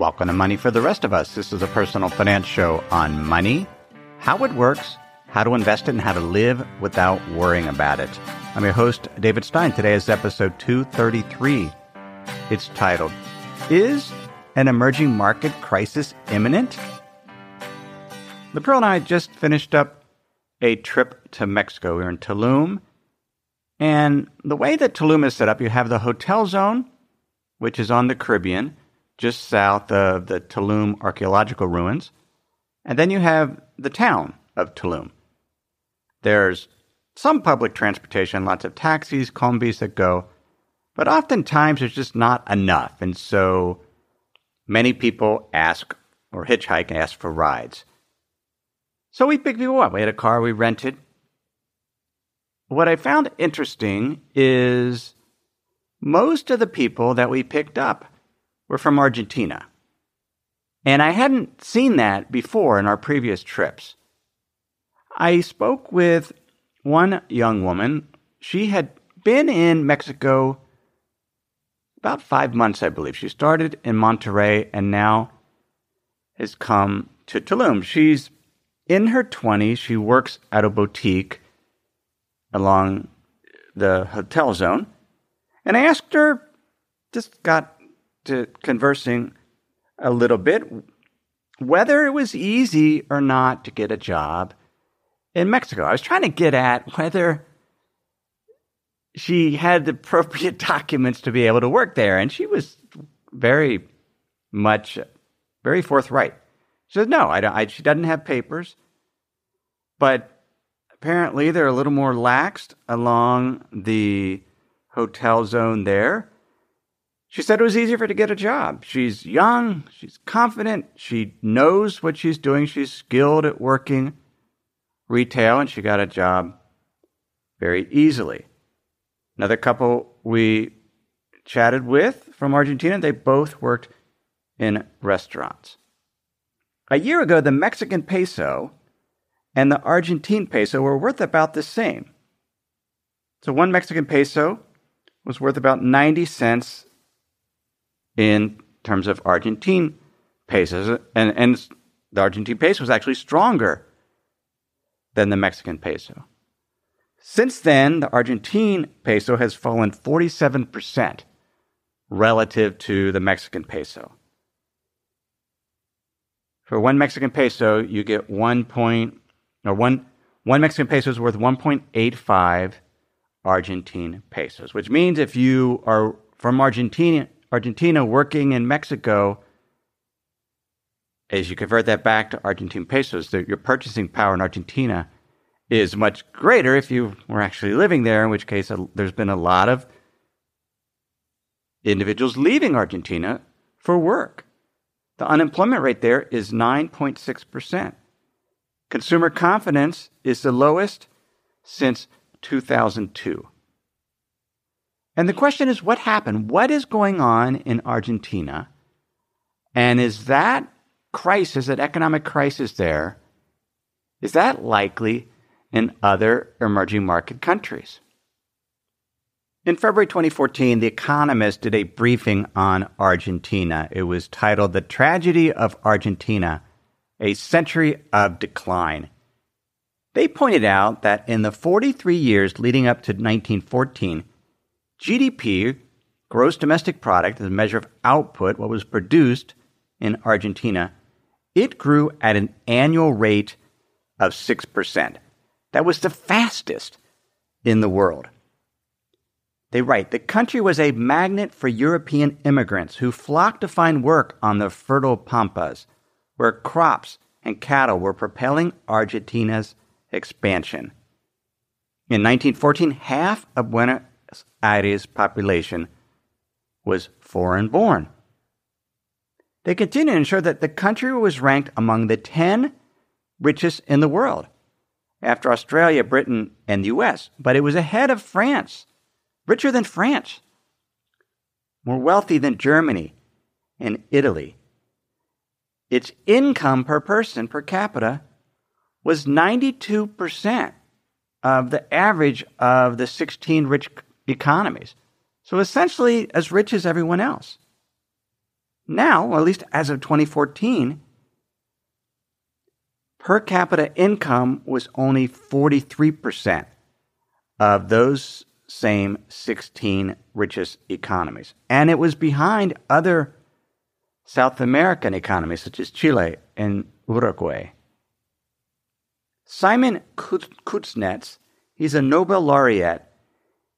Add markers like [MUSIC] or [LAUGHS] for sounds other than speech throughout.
Welcome to Money for the Rest of Us. This is a personal finance show on money, how it works, how to invest it, and how to live without worrying about it. I'm your host, David Stein. Today is episode 233. It's titled, Is an Emerging Market Crisis Imminent? The Pearl and I just finished up a trip to Mexico. We were in Tulum. And the way that Tulum is set up, you have the hotel zone, which is on the Caribbean, just south of the Tulum archaeological ruins. And then you have the town of Tulum. There's some public transportation, lots of taxis, combis that go, but oftentimes there's just not enough. And so many people ask or hitchhike and ask for rides. So we picked people up. We had a car we rented. What I found interesting is most of the people that we picked up were from Argentina. And I hadn't seen that before in our previous trips. I spoke with one young woman. She had been in Mexico about five months, I believe. She started in Monterrey and now has come to Tulum. She's in her 20s. She works at a boutique along the hotel zone. And I asked her, just got to conversing a little bit, whether it was easy or not to get a job in Mexico. I was trying to get at whether she had the appropriate [LAUGHS] documents to be able to work there. And she was very much, very forthright. She said, no, I I, she doesn't have papers. But apparently they're a little more laxed along the hotel zone there. She said it was easier for her to get a job. She's young, she's confident, she knows what she's doing, she's skilled at working retail, and she got a job very easily. Another couple we chatted with from Argentina, they both worked in restaurants. A year ago, the Mexican peso and the Argentine peso were worth about the same. So one Mexican peso was worth about 90 cents in terms of Argentine pesos, and, and the Argentine peso was actually stronger than the Mexican peso. Since then, the Argentine peso has fallen 47% relative to the Mexican peso. For one Mexican peso, you get one point or one one Mexican peso is worth 1.85 Argentine pesos, which means if you are from Argentina, Argentina working in Mexico, as you convert that back to Argentine pesos, your purchasing power in Argentina is much greater if you were actually living there, in which case uh, there's been a lot of individuals leaving Argentina for work. The unemployment rate there is 9.6%. Consumer confidence is the lowest since 2002. And the question is what happened? What is going on in Argentina? And is that crisis, that economic crisis there, is that likely in other emerging market countries? In February 2014, The Economist did a briefing on Argentina. It was titled The Tragedy of Argentina a century of decline. They pointed out that in the 43 years leading up to 1914, GDP, gross domestic product, as a measure of output, what was produced in Argentina, it grew at an annual rate of 6%. That was the fastest in the world. They write the country was a magnet for European immigrants who flocked to find work on the fertile pampas where crops and cattle were propelling Argentina's expansion. In 1914, half of Buenos Aires' population was foreign born. They continued to ensure that the country was ranked among the 10 richest in the world, after Australia, Britain, and the US, but it was ahead of France, richer than France, more wealthy than Germany and Italy its income per person per capita was 92% of the average of the 16 rich economies. So essentially as rich as everyone else. now, at least as of 2014, per capita income was only 43% of those same 16 richest economies. And it was behind other South American economies such as Chile and Uruguay. Simon Kuznets, he's a Nobel laureate,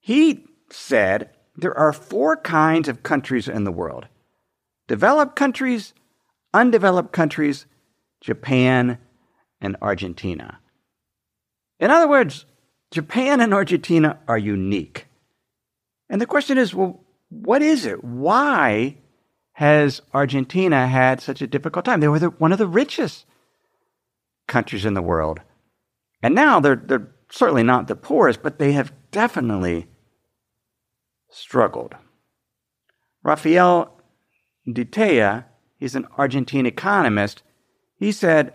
he said there are four kinds of countries in the world developed countries, undeveloped countries, Japan, and Argentina. In other words, Japan and Argentina are unique. And the question is well, what is it? Why has Argentina had such a difficult time? They were the, one of the richest countries in the world. And now they're, they're certainly not the poorest, but they have definitely struggled. Rafael Di Tella, he's an Argentine economist, he said,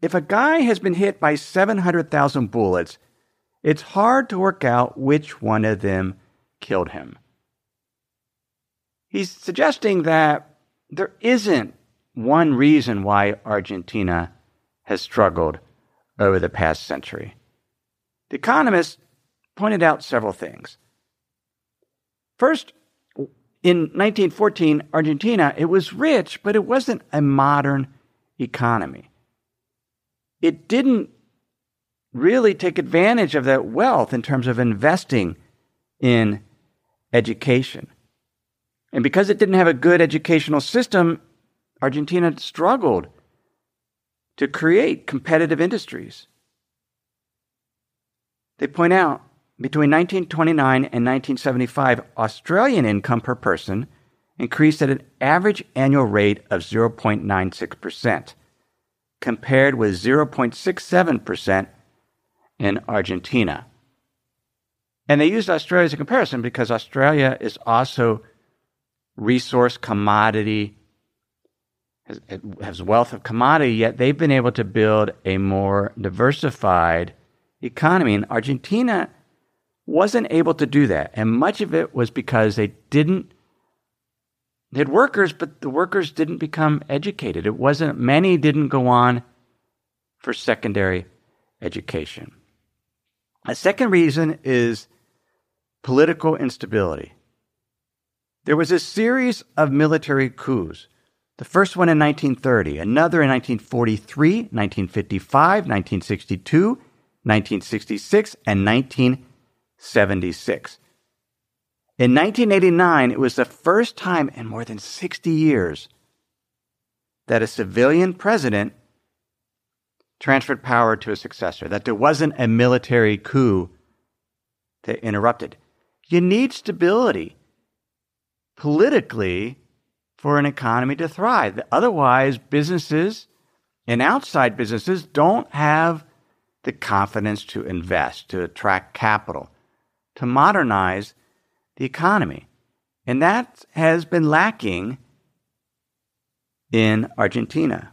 if a guy has been hit by 700,000 bullets, it's hard to work out which one of them killed him. He's suggesting that there isn't one reason why Argentina has struggled over the past century. The Economist pointed out several things. First, in 1914, Argentina, it was rich, but it wasn't a modern economy. It didn't really take advantage of that wealth in terms of investing in education. And because it didn't have a good educational system, Argentina struggled to create competitive industries. They point out between 1929 and 1975, Australian income per person increased at an average annual rate of 0.96%, compared with 0.67% in Argentina. And they used Australia as a comparison because Australia is also resource commodity, has, wealth of commodity, yet they've been able to build a more diversified economy. And Argentina wasn't able to do that. And much of it was because they didn't, they had workers, but the workers didn't become educated. It wasn't, many didn't go on for secondary education. A second reason is political instability. There was a series of military coups. The first one in 1930, another in 1943, 1955, 1962, 1966, and 19 76. In 1989, it was the first time in more than 60 years that a civilian president transferred power to a successor, that there wasn't a military coup that interrupted. You need stability politically for an economy to thrive. Otherwise, businesses and outside businesses don't have the confidence to invest, to attract capital to modernize the economy. And that has been lacking in Argentina.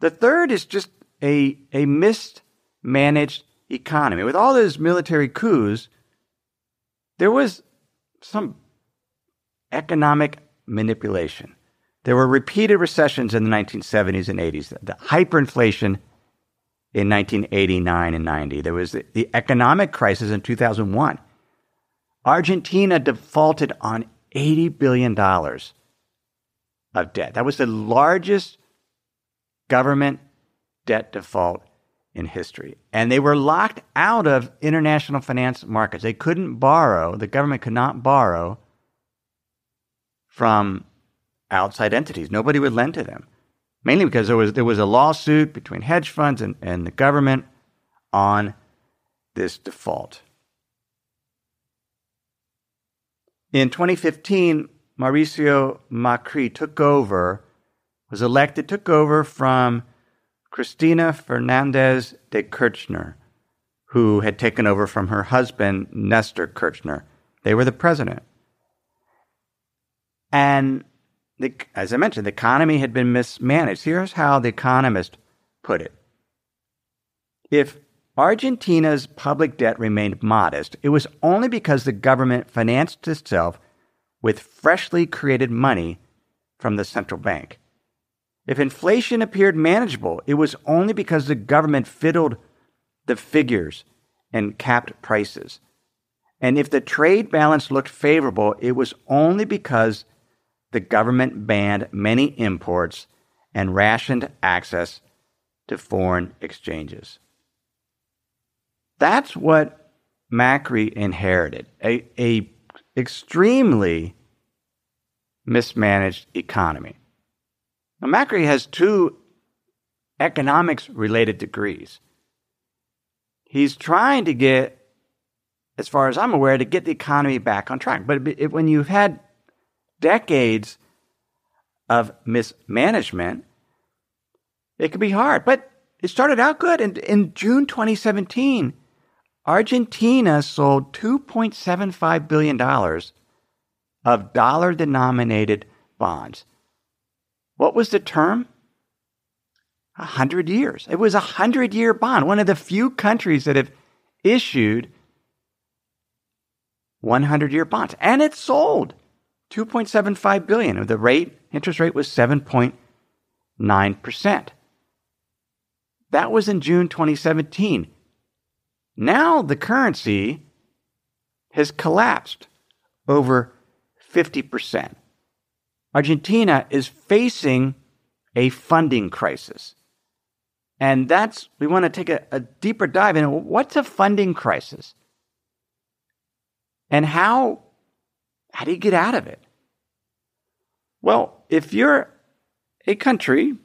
The third is just a, a mismanaged economy. With all those military coups, there was some economic manipulation. There were repeated recessions in the 1970s and 80s, the hyperinflation in 1989 and 90. There was the, economic crisis in 2001. Argentina defaulted on $80 billion of debt. That was the largest government debt default in history. And they were locked out of international finance markets. They couldn't borrow, the government could not borrow from outside entities. Nobody would lend to them mainly because there was there was a lawsuit between hedge funds and, and the government on this default. In 2015, Mauricio Macri took over, was elected, took over from Cristina Fernandez de Kirchner, who had taken over from her husband, Nestor Kirchner. They were the president. And the, as I mentioned, the economy had been mismanaged. Here's how The Economist put it If Argentina's public debt remained modest, it was only because the government financed itself with freshly created money from the central bank. If inflation appeared manageable, it was only because the government fiddled the figures and capped prices. And if the trade balance looked favorable, it was only because the government banned many imports and rationed access to foreign exchanges. That's what Macri inherited a, a extremely mismanaged economy. Now, Macri has two economics related degrees. He's trying to get, as far as I'm aware, to get the economy back on track. But it, when you've had decades of mismanagement, it can be hard. But it started out good. And in June 2017, Argentina sold $2.75 billion of dollar denominated bonds. What was the term? A hundred years. It was a hundred year bond, one of the few countries that have issued 100 year bonds. And it sold 2.75 billion. The rate, interest rate was 7.9%. That was in June 2017. Now the currency has collapsed over 50%. Argentina is facing a funding crisis. And that's, we want to take a, a deeper dive into what's a funding crisis? And how, how do you get out of it? Well, if you're a country,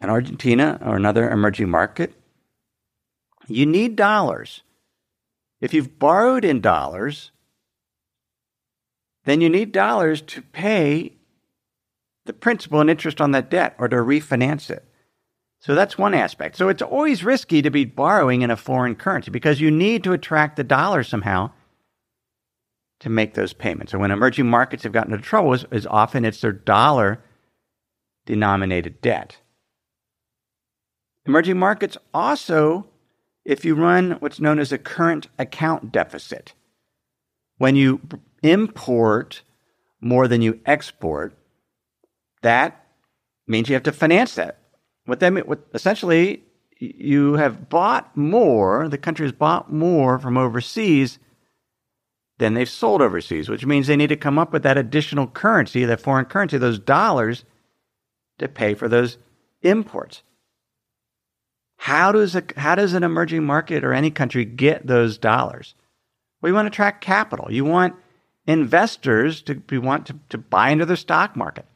an Argentina or another emerging market, you need dollars. If you've borrowed in dollars, then you need dollars to pay the principal and interest on that debt or to refinance it. So that's one aspect. So it's always risky to be borrowing in a foreign currency because you need to attract the dollar somehow to make those payments. And when emerging markets have gotten into trouble, is, is often it's their dollar denominated debt. Emerging markets also, if you run what's known as a current account deficit, when you import more than you export, that means you have to finance that. What that what essentially you have bought more, the country has bought more from overseas than they've sold overseas, which means they need to come up with that additional currency, that foreign currency, those dollars, to pay for those imports. How does, a, how does an emerging market or any country get those dollars? Well, you want to attract capital. You want investors to you want to, to buy into the stock market,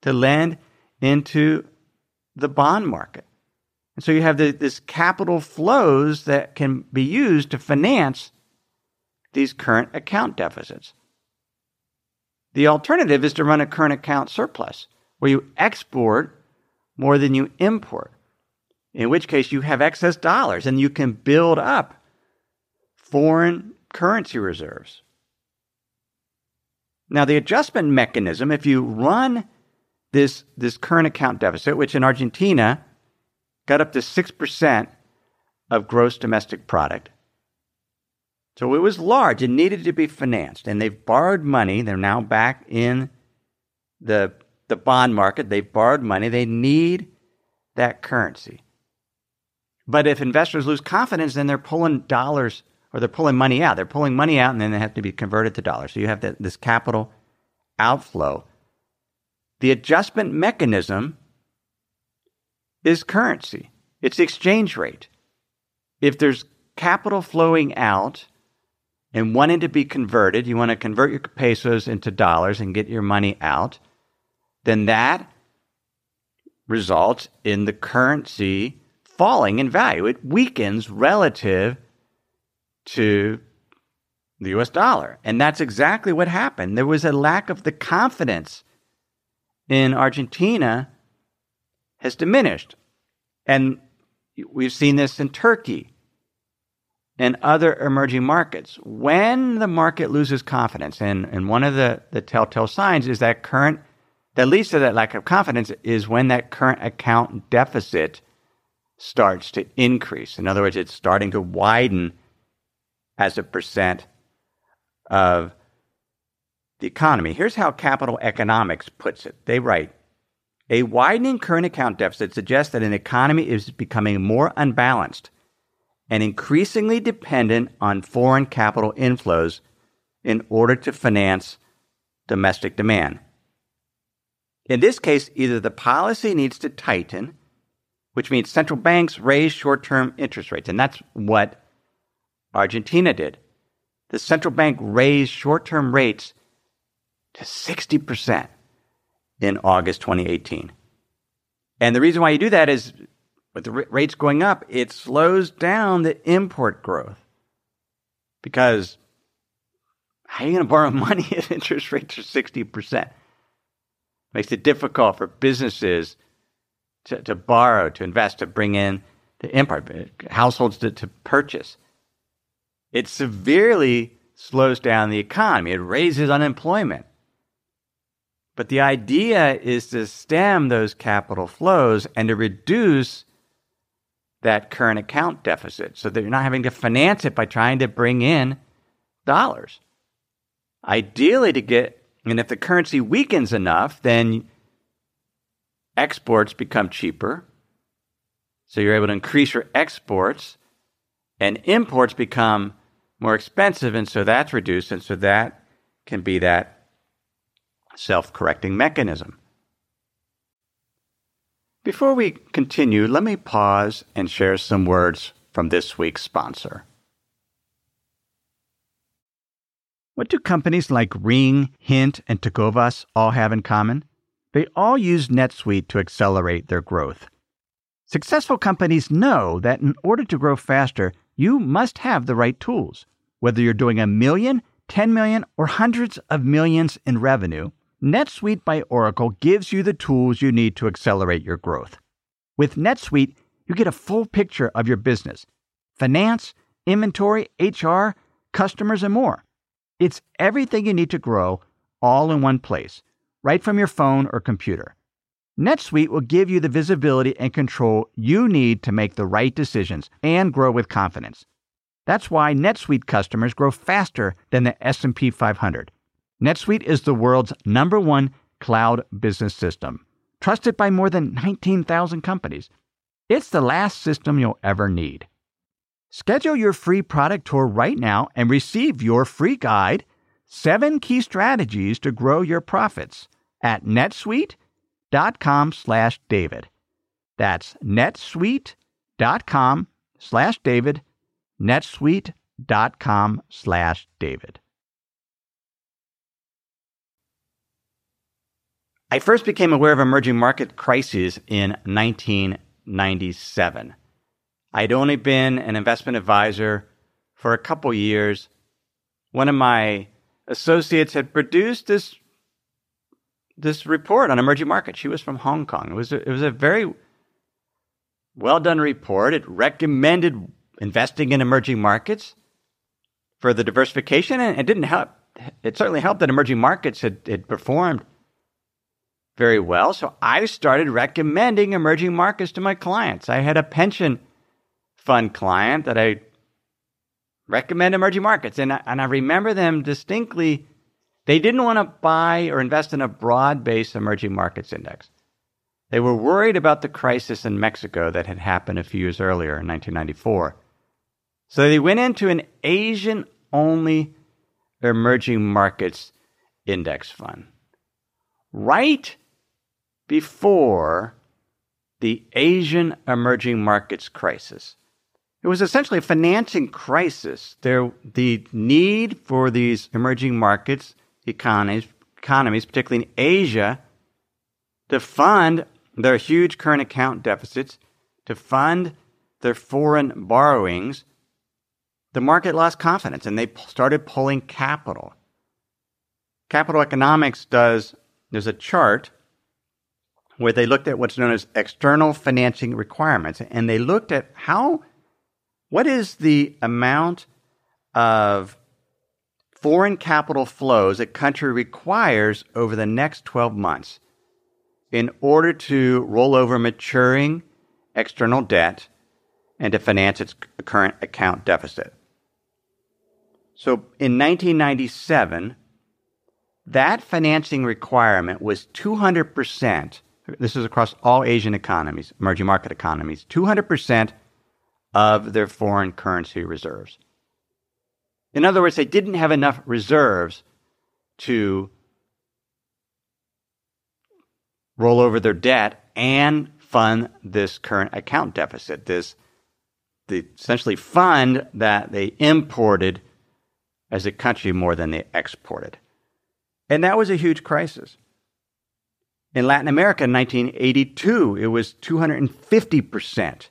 to lend into the bond market. And so you have the, this capital flows that can be used to finance these current account deficits. The alternative is to run a current account surplus, where you export more than you import, in which case you have excess dollars and you can build up foreign currency reserves. Now, the adjustment mechanism, if you run this, this current account deficit, which in Argentina got up to 6% of gross domestic product, so it was large. It needed to be financed. And they've borrowed money. They're now back in the, the bond market. They've borrowed money. They need that currency. But if investors lose confidence, then they're pulling dollars or they're pulling money out. They're pulling money out and then they have to be converted to dollars. So you have the, this capital outflow. The adjustment mechanism is currency, it's exchange rate. If there's capital flowing out, and wanting to be converted, you want to convert your pesos into dollars and get your money out, then that results in the currency falling in value. It weakens relative to the US dollar. And that's exactly what happened. There was a lack of the confidence in Argentina has diminished. And we've seen this in Turkey and other emerging markets. When the market loses confidence, and, and one of the, the telltale signs is that current, that leads to that lack of confidence, is when that current account deficit starts to increase. In other words, it's starting to widen as a percent of the economy. Here's how Capital Economics puts it. They write A widening current account deficit suggests that an economy is becoming more unbalanced and increasingly dependent on foreign capital inflows in order to finance domestic demand. In this case, either the policy needs to tighten, which means central banks raise short term interest rates, and that's what Argentina did. The central bank raised short term rates to 60% in August 2018. And the reason why you do that is with the rates going up, it slows down the import growth. Because how are you going to borrow [LAUGHS] money if interest rates are 60%? Makes it difficult for businesses to, to borrow, to invest, to bring in the import, households to, to purchase. It severely slows down the economy. It raises unemployment. But the idea is to stem those capital flows and to reduce that current account deficit so that you're not having to finance it by trying to bring in dollars. Ideally, to get, and if the currency weakens enough, then exports become cheaper. So you're able to increase your exports, and imports become more expensive, and so that's reduced, and so that can be that self correcting mechanism. Before we continue, let me pause and share some words from this week's sponsor. What do companies like Ring, Hint, and Tecovas all have in common? They all use NetSuite to accelerate their growth. Successful companies know that in order to grow faster, you must have the right tools. Whether you're doing a million, 10 million, or hundreds of millions in revenue, NetSuite by Oracle gives you the tools you need to accelerate your growth. With NetSuite, you get a full picture of your business finance, inventory, HR, customers, and more. It's everything you need to grow all in one place, right from your phone or computer. NetSuite will give you the visibility and control you need to make the right decisions and grow with confidence. That's why NetSuite customers grow faster than the S&P 500 NetSuite is the world's number one cloud business system, trusted by more than 19,000 companies. It's the last system you'll ever need. Schedule your free product tour right now and receive your free guide, Seven Key Strategies to Grow Your Profits, at netsuite.com slash David. That's netsuite.com slash David, netsuite.com slash David. I first became aware of emerging market crises in 1997. I'd only been an investment advisor for a couple years. One of my associates had produced this this report on emerging markets. She was from Hong Kong. It was a, it was a very well done report. It recommended investing in emerging markets for the diversification, and it didn't help. It certainly helped that emerging markets had, had performed very well. So I started recommending emerging markets to my clients. I had a pension fund client that I recommend emerging markets. And I, and I remember them distinctly. They didn't want to buy or invest in a broad based emerging markets index. They were worried about the crisis in Mexico that had happened a few years earlier in 1994. So they went into an Asian only emerging markets index fund. Right before the Asian emerging markets crisis. It was essentially a financing crisis. There, the need for these emerging markets economies, economies, particularly in Asia, to fund their huge current account deficits, to fund their foreign borrowings, the market lost confidence and they started pulling capital. Capital economics does, there's a chart where they looked at what's known as external financing requirements. And they looked at how, what is the amount of foreign capital flows a country requires over the next 12 months in order to roll over maturing external debt and to finance its current account deficit. So in 1997, that financing requirement was 200%. This is across all Asian economies, emerging market economies, 200% of their foreign currency reserves. In other words, they didn't have enough reserves to roll over their debt and fund this current account deficit, this the essentially fund that they imported as a country more than they exported. And that was a huge crisis. In Latin America in 1982, it was 250%.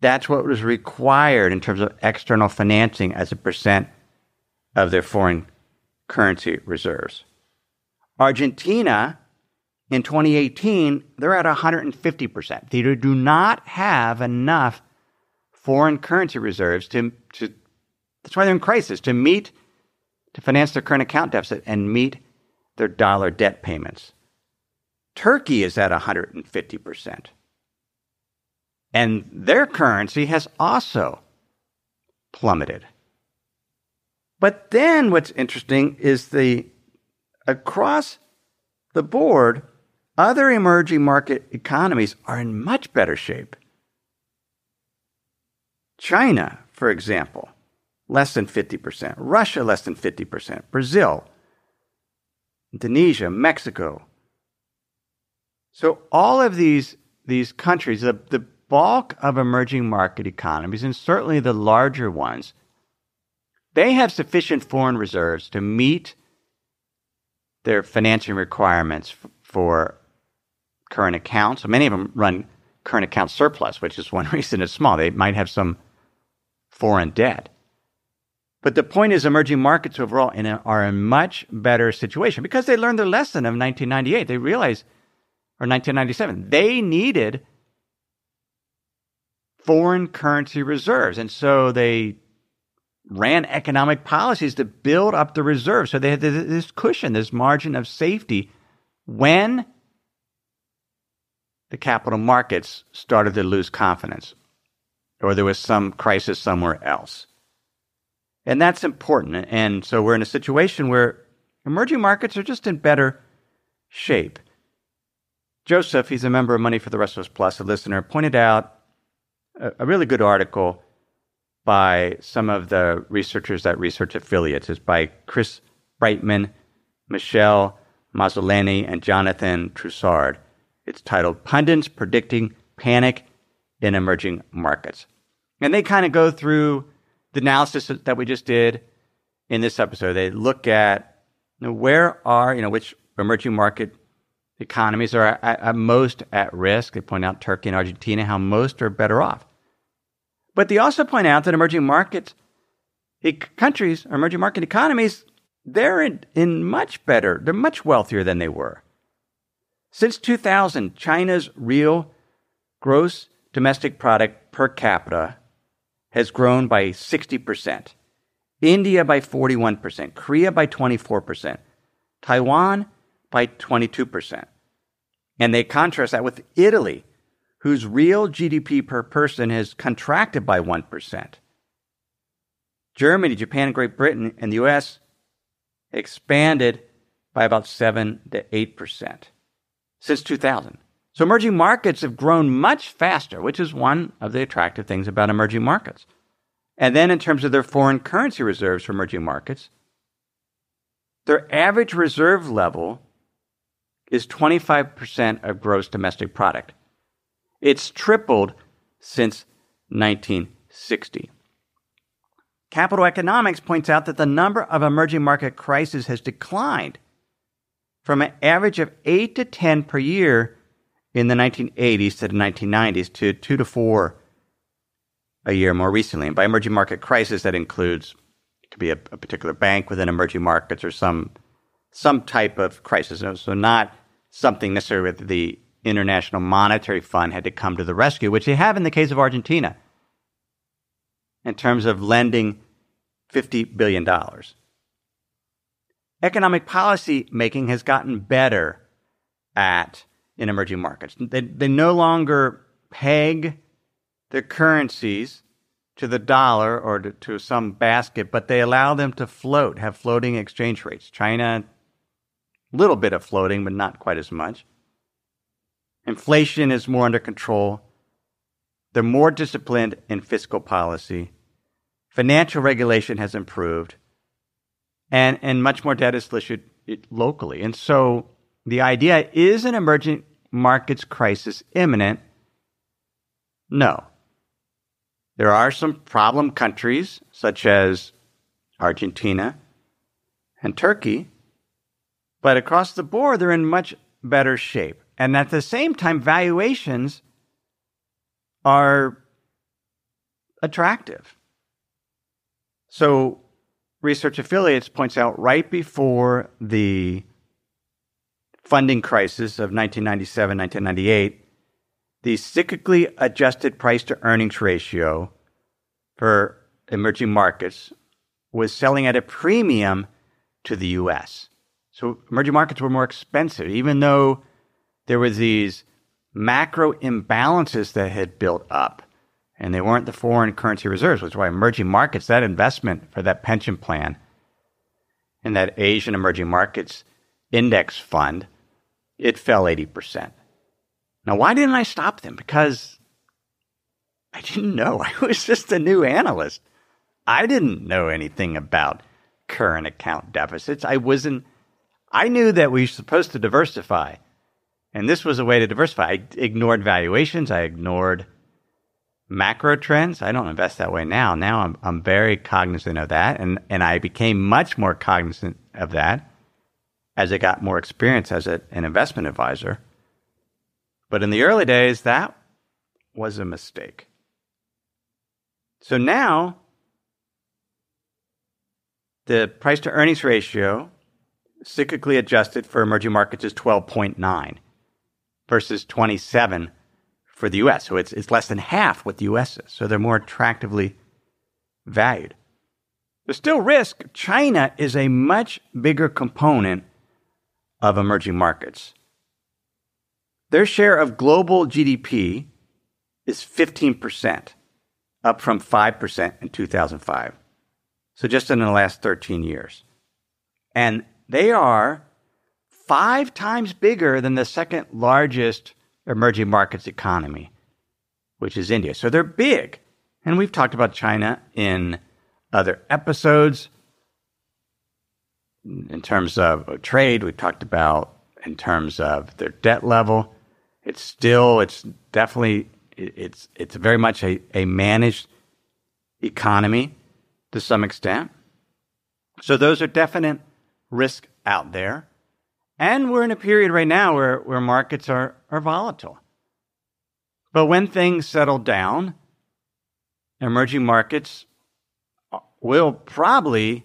That's what was required in terms of external financing as a percent of their foreign currency reserves. Argentina in 2018, they're at 150%. They do not have enough foreign currency reserves to, to that's why they're in crisis, to meet, to finance their current account deficit and meet their dollar debt payments. Turkey is at 150%. And their currency has also plummeted. But then what's interesting is the across the board, other emerging market economies are in much better shape. China, for example, less than 50%. Russia, less than 50%. Brazil, Indonesia, Mexico. So all of these, these countries, the, the bulk of emerging market economies, and certainly the larger ones, they have sufficient foreign reserves to meet their financing requirements for current accounts. So many of them run current account surplus, which is one [LAUGHS] reason it's small. They might have some foreign debt. But the point is, emerging markets overall in a, are in a much better situation because they learned their lesson of 1998. They realized, or 1997, they needed foreign currency reserves. And so they ran economic policies to build up the reserves. So they had this cushion, this margin of safety when the capital markets started to lose confidence or there was some crisis somewhere else. And that's important. And so we're in a situation where emerging markets are just in better shape. Joseph, he's a member of Money for the Rest of Us Plus, a listener, pointed out a, a really good article by some of the researchers at research affiliates. It's by Chris Brightman, Michelle Mazzoleni, and Jonathan Treussard. It's titled Pundits Predicting Panic in Emerging Markets. And they kind of go through the analysis that we just did in this episode. They look at you know, where are, you know, which emerging market economies are at, at most at risk. They point out Turkey and Argentina, how most are better off. But they also point out that emerging markets, countries, emerging market economies, they're in, in much better, they're much wealthier than they were. Since 2000, China's real gross domestic product per capita has grown by 60%, India by 41%, Korea by 24%, Taiwan by 22%. And they contrast that with Italy, whose real GDP per person has contracted by 1%. Germany, Japan, Great Britain, and the US expanded by about 7 to 8% since 2000. So emerging markets have grown much faster, which is one of the attractive things about emerging markets. And then in terms of their foreign currency reserves for emerging markets, their average reserve level is 25% of gross domestic product. It's tripled since 1960. Capital Economics points out that the number of emerging market crises has declined from an average of 8 to 10 per year in the 1980s to the 1990s to two to four a year more recently. And by emerging market crisis, that includes it could be a, a particular bank within emerging markets or some some type of crisis. So not something necessarily that the International Monetary Fund had to come to the rescue, which they have in the case of Argentina, in terms of lending $50 billion. Economic policy making has gotten better at in emerging markets. They, they no longer peg their currencies to the dollar or to, to, some basket, but they allow them to float, have floating exchange rates. China little bit of floating, but not quite as much. Inflation is more under control. They're more disciplined in fiscal policy. Financial regulation has improved. And, and much more debt is issued locally. And so the idea is an emerging markets crisis imminent? No. There are some problem countries, such as Argentina and Turkey, but across the board, they're in much better shape. And at the same time, valuations are attractive. So, Research Affiliates points out right before the funding crisis of 1997 1998, the cyclically adjusted price to earnings ratio for emerging markets was selling at a premium to the US. So emerging markets were more expensive, even though there were these macro imbalances that had built up. And they weren't the foreign currency reserves, which is why emerging markets, that investment for that pension plan and that Asian emerging markets index fund, it fell 80%. Now, why didn't I stop them? Because I didn't know. [LAUGHS] I was just a new analyst. I didn't know anything about current account deficits. I wasn't, I knew that we were supposed to diversify. And this was a way to diversify. I ignored valuations. I ignored macro trends. I don't invest that way now. Now I'm, I'm very cognizant of that. And, and I became much more cognizant of that as I got more experience as a, an investment advisor. But in the early days, that was a mistake. So now, the price to earnings ratio, cyclically adjusted for emerging markets, is 12.9 versus 27 for the US. So it's, it's less than half what the US is. So they're more attractively valued. There's still risk. China is a much bigger component of emerging markets. Their share of global GDP is 15%, up from 5% in 2005. So just in the last 13 years. And they are five times bigger than the second largest emerging markets economy, which is India. So they're big. And we've talked about China in other episodes in terms of trade, We've talked about in terms of their debt level. It's still, it's definitely, it's it's very much a, a managed economy to some extent. So those are definite risks out there. And we're in a period right now where, where markets are, are volatile. But when things settle down, emerging markets will probably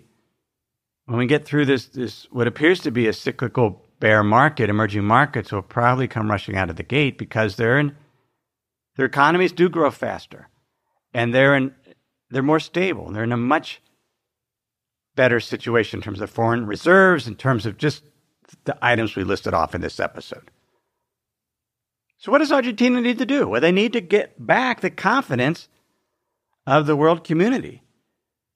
when we get through this, this what appears to be a cyclical bear market, emerging markets will probably come rushing out of the gate because they're in their economies do grow faster, and they're in they're more stable. They're in a much better situation in terms of foreign reserves, in terms of just the items we listed off in this episode. So, what does Argentina need to do? Well, they need to get back the confidence of the world community.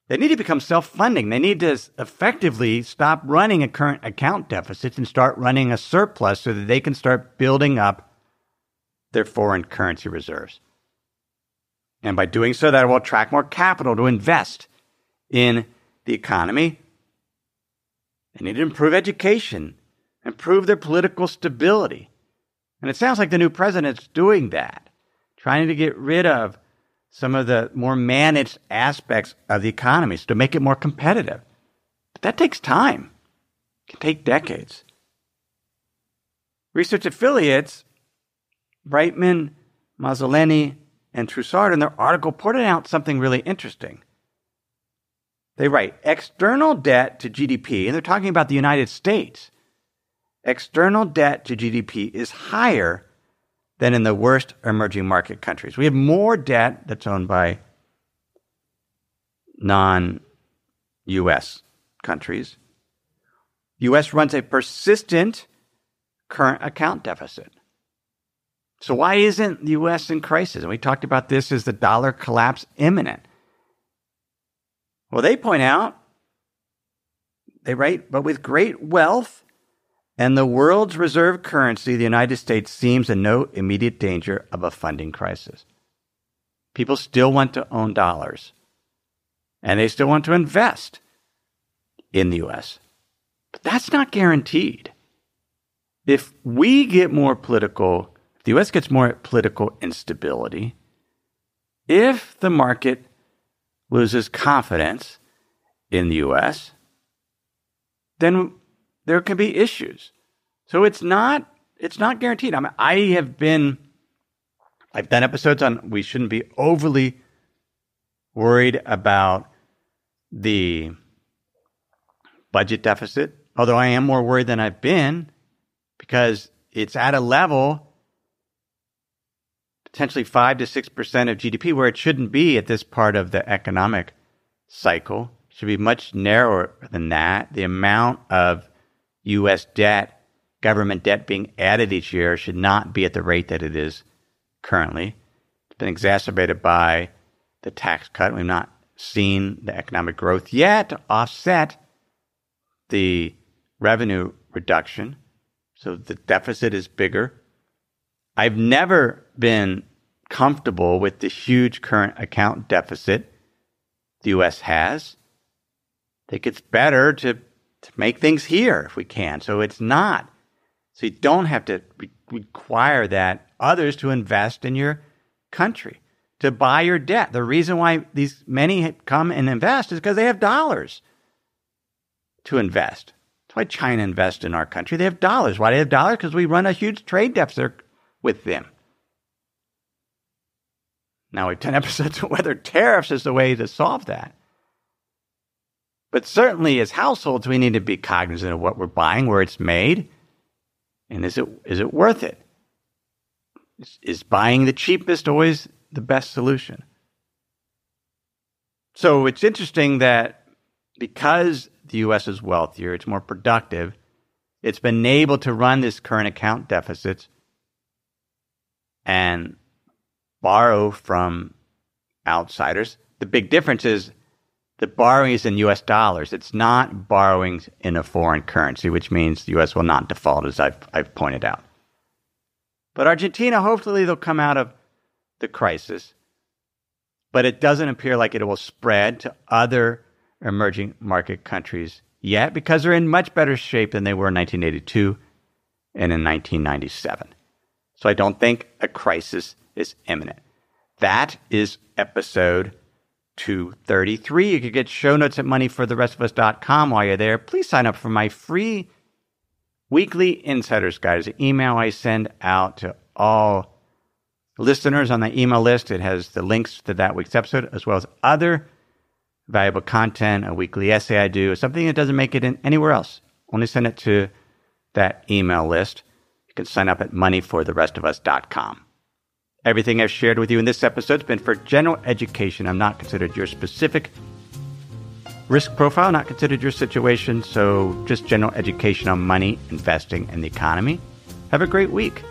They need to become self funding. They need to effectively stop running a current account deficit and start running a surplus so that they can start building up their foreign currency reserves. And by doing so, that will attract more capital to invest in the economy. They need to improve education, improve their political stability. And it sounds like the new president's doing that, trying to get rid of some of the more managed aspects of the economy to make it more competitive. But that takes time. It can take decades. Research affiliates, Brightman, Mazzoleni, and Treussard in their article pointed out something really interesting. They write external debt to GDP, and they're talking about the United States. External debt to GDP is higher than in the worst emerging market countries. We have more debt that's owned by non US countries. The US runs a persistent current account deficit. So, why isn't the US in crisis? And we talked about this as the dollar collapse imminent. Well, they point out, they write, but with great wealth And the world's reserve currency, the United States, seems in no immediate danger of a funding crisis. People still want to own dollars, and they still want to invest in the US. But that's not guaranteed. If we get more political, if the US gets more political instability, if the market loses confidence in the US, then there can be issues. So it's not it's not guaranteed. I mean, I have been I've done episodes on we shouldn't be overly worried about the budget deficit, although I am more worried than I've been because it's at a level potentially 5 to 6% of GDP where it shouldn't be at this part of the economic cycle. It should be much narrower than that. The amount of US debt, government debt being added each year should not be at the rate that it is currently. It's been exacerbated by the tax cut. We've not seen the economic growth yet to offset the revenue reduction. So the deficit is bigger. I've never been comfortable with the huge current account deficit the US has. I think it's better to, to make things here if we can. So it's not. So you don't have to re- require that others to invest in your country, to buy your debt. The reason why these many come and invest is because they have dollars to invest. That's why China invests in our country. They have dollars. Why do they have dollars? Because we run a huge trade deficit with them. Now we've done [LAUGHS] episodes on whether tariffs is the way to solve that. But certainly as households, we need to be cognizant of what we're buying, where it's made, and is it is it worth it? Is, is buying the cheapest always the best solution? So it's interesting that because the U.S. is wealthier, it's more productive, it's been able to run this current account deficits and borrow from outsiders. The big difference is the borrowing is in US dollars. It's not borrowing in a foreign currency, which means the US will not default, as I've, I've pointed out. But Argentina, hopefully, they'll come out of the crisis. But it doesn't appear like it will spread to other emerging market countries yet because they're in much better shape than they were in 1982 and in 1997. So I don't think a crisis is imminent. That is episode 233. You can get show notes at moneyfortherestofus.com while you're there. Please sign up for my free weekly insiders guide. It's an email I send out to all listeners on the email list. It has the links to that week's episode as well as other valuable content, a weekly essay I do, something that doesn't make it in anywhere else. Only send it to that email list. You can sign up at moneyfortherestofus.com. Everything I've shared with you in this episode has been for general education. I'm not considered your specific risk profile, not considered your situation. So just general education on money, investing, and the economy. Have a great week.